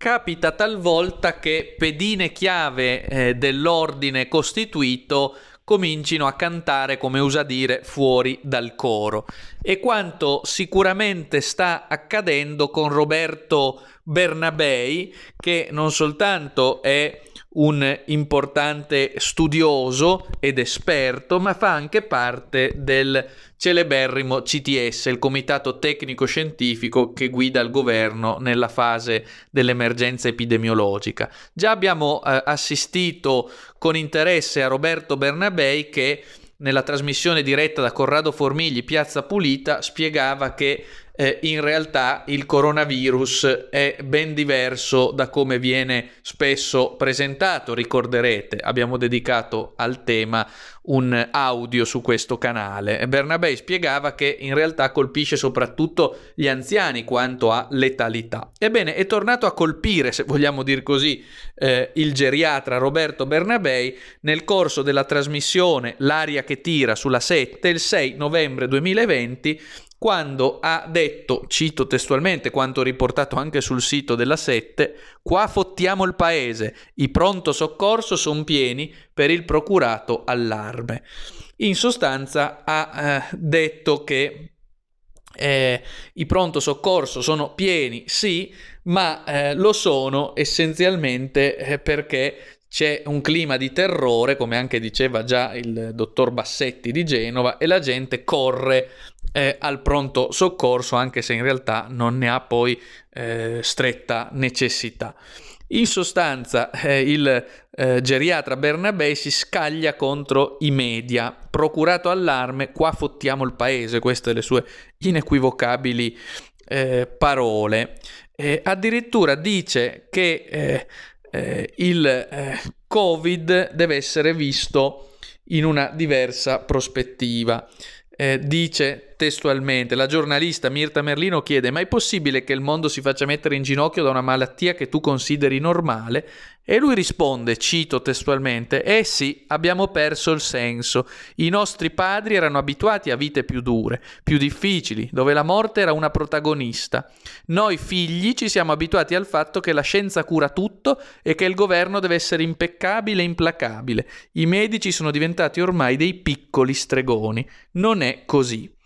capita talvolta che pedine chiave eh, dell'ordine costituito comincino a cantare, come usa dire, fuori dal coro. E quanto sicuramente sta accadendo con Roberto Bernabei, che non soltanto è un importante studioso ed esperto, ma fa anche parte del celeberrimo CTS, il Comitato Tecnico Scientifico che guida il governo nella fase dell'emergenza epidemiologica. Già abbiamo eh, assistito con interesse a Roberto Bernabei che nella trasmissione diretta da Corrado Formigli Piazza Pulita spiegava che eh, in realtà il coronavirus è ben diverso da come viene spesso presentato. Ricorderete, abbiamo dedicato al tema un audio su questo canale. Bernabei spiegava che in realtà colpisce soprattutto gli anziani quanto a letalità. Ebbene, è tornato a colpire, se vogliamo dire così, eh, il geriatra Roberto Bernabei nel corso della trasmissione L'aria che tira sulla 7 il 6 novembre 2020 quando ha detto, cito testualmente quanto riportato anche sul sito della Sette, qua fottiamo il paese, i pronto soccorso sono pieni per il procurato allarme. In sostanza ha eh, detto che eh, i pronto soccorso sono pieni, sì, ma eh, lo sono essenzialmente eh, perché c'è un clima di terrore, come anche diceva già il dottor Bassetti di Genova, e la gente corre eh, al pronto soccorso, anche se in realtà non ne ha poi eh, stretta necessità. In sostanza, eh, il eh, geriatra Bernabé si scaglia contro i media. Procurato allarme, qua fottiamo il paese, queste le sue inequivocabili eh, parole. addirittura dice che eh, eh, il eh, Covid deve essere visto in una diversa prospettiva. Dice testualmente, la giornalista Mirta Merlino chiede, ma è possibile che il mondo si faccia mettere in ginocchio da una malattia che tu consideri normale? E lui risponde, cito testualmente, eh sì, abbiamo perso il senso. I nostri padri erano abituati a vite più dure, più difficili, dove la morte era una protagonista. Noi figli ci siamo abituati al fatto che la scienza cura tutto e che il governo deve essere impeccabile e implacabile. I medici sono diventati ormai dei piccoli stregoni. Non è così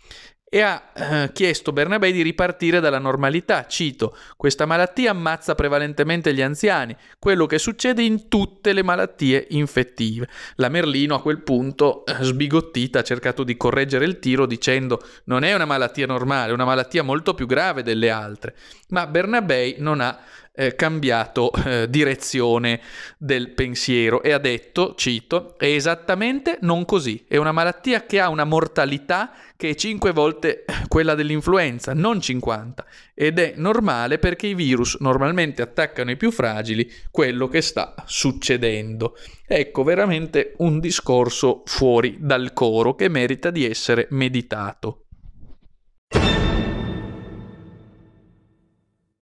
e ha eh, chiesto Bernabé di ripartire dalla normalità. Cito, questa malattia ammazza prevalentemente gli anziani, quello che succede in tutte le malattie infettive. La Merlino a quel punto, eh, sbigottita, ha cercato di correggere il tiro dicendo non è una malattia normale, è una malattia molto più grave delle altre. Ma Bernabé non ha eh, cambiato eh, direzione del pensiero e ha detto, cito, è esattamente non così, è una malattia che ha una mortalità che è 5 volte quella dell'influenza, non 50, ed è normale perché i virus normalmente attaccano i più fragili, quello che sta succedendo. Ecco veramente un discorso fuori dal coro che merita di essere meditato.